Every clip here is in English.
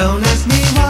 Don't ask me why.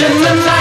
watching the night.